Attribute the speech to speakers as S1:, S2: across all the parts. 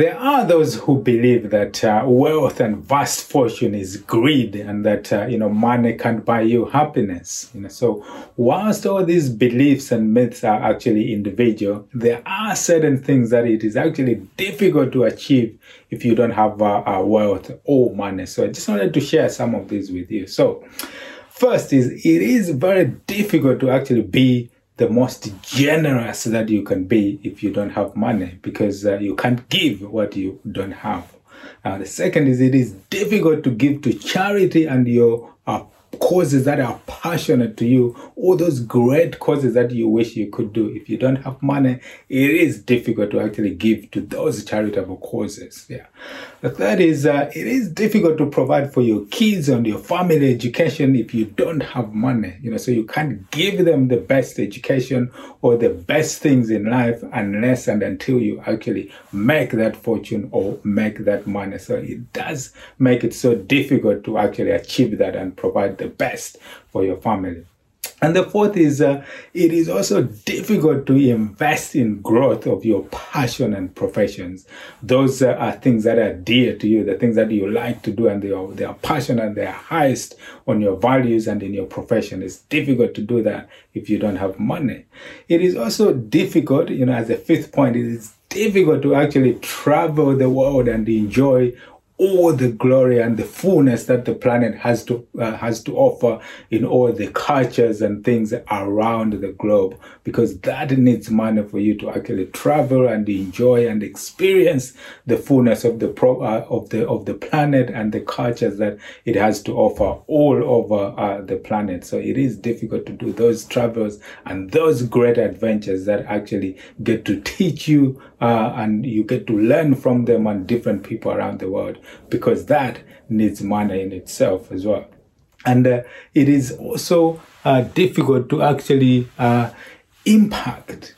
S1: There are those who believe that uh, wealth and vast fortune is greed and that, uh, you know, money can't buy you happiness. You know, so whilst all these beliefs and myths are actually individual, there are certain things that it is actually difficult to achieve if you don't have uh, uh wealth or money. So I just wanted to share some of these with you. So first is it is very difficult to actually be the most generous that you can be if you don't have money because uh, you can't give what you don't have. Uh, the second is it is difficult to give to charity and your uh, causes that are passionate to you, all those great causes that you wish you could do. If you don't have money, it is difficult to actually give to those charitable causes. Yeah. The third is uh, it is difficult to provide for your kids and your family education if you don't have money. You know, so you can't give them the best education or the best things in life unless and until you actually make that fortune or make that money. So it does make it so difficult to actually achieve that and provide the best for your family. And the fourth is uh, it is also difficult to invest in growth of your passion and professions. Those uh, are things that are dear to you, the things that you like to do, and they are, they are passionate, they are highest on your values and in your profession. It's difficult to do that if you don't have money. It is also difficult, you know, as a fifth point, it is difficult to actually travel the world and enjoy all the glory and the fullness that the planet has to uh, has to offer in all the cultures and things around the globe because that needs money for you to actually travel and enjoy and experience the fullness of the pro, uh, of the of the planet and the cultures that it has to offer all over uh, the planet. So it is difficult to do those travels and those great adventures that actually get to teach you uh, and you get to learn from them and different people around the world because that needs money in itself as well. And uh, it is also uh, difficult to actually uh, impact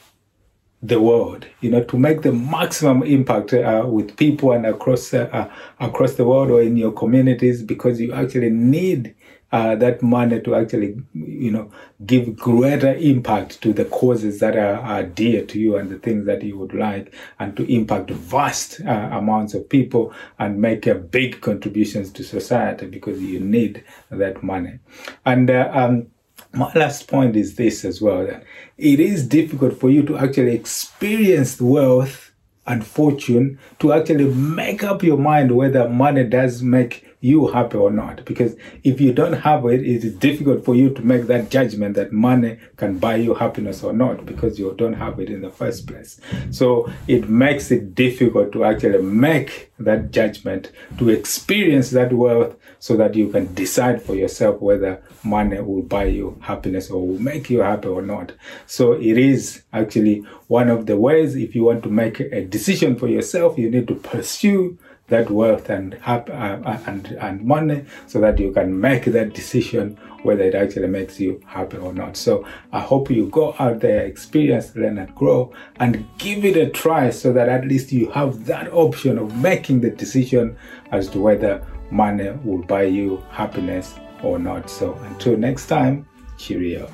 S1: the world, you know, to make the maximum impact uh, with people and across uh, across the world or in your communities because you actually need uh, that money to actually, you know, give greater impact to the causes that are, are dear to you and the things that you would like, and to impact vast uh, amounts of people and make a big contributions to society because you need that money. And uh, um, my last point is this as well: that it is difficult for you to actually experience wealth and fortune to actually make up your mind whether money does make you happy or not. Because if you don't have it, it is difficult for you to make that judgment that money can buy you happiness or not because you don't have it in the first place. So it makes it difficult to actually make that judgment, to experience that wealth so that you can decide for yourself whether money will buy you happiness or will make you happy or not. So it is actually one of the ways if you want to make a decision for yourself, you need to pursue that wealth and uh, uh, and and money so that you can make that decision whether it actually makes you happy or not. So I hope you go out there, experience, learn and grow and give it a try so that at least you have that option of making the decision as to whether money will buy you happiness or not. So until next time, cheerio.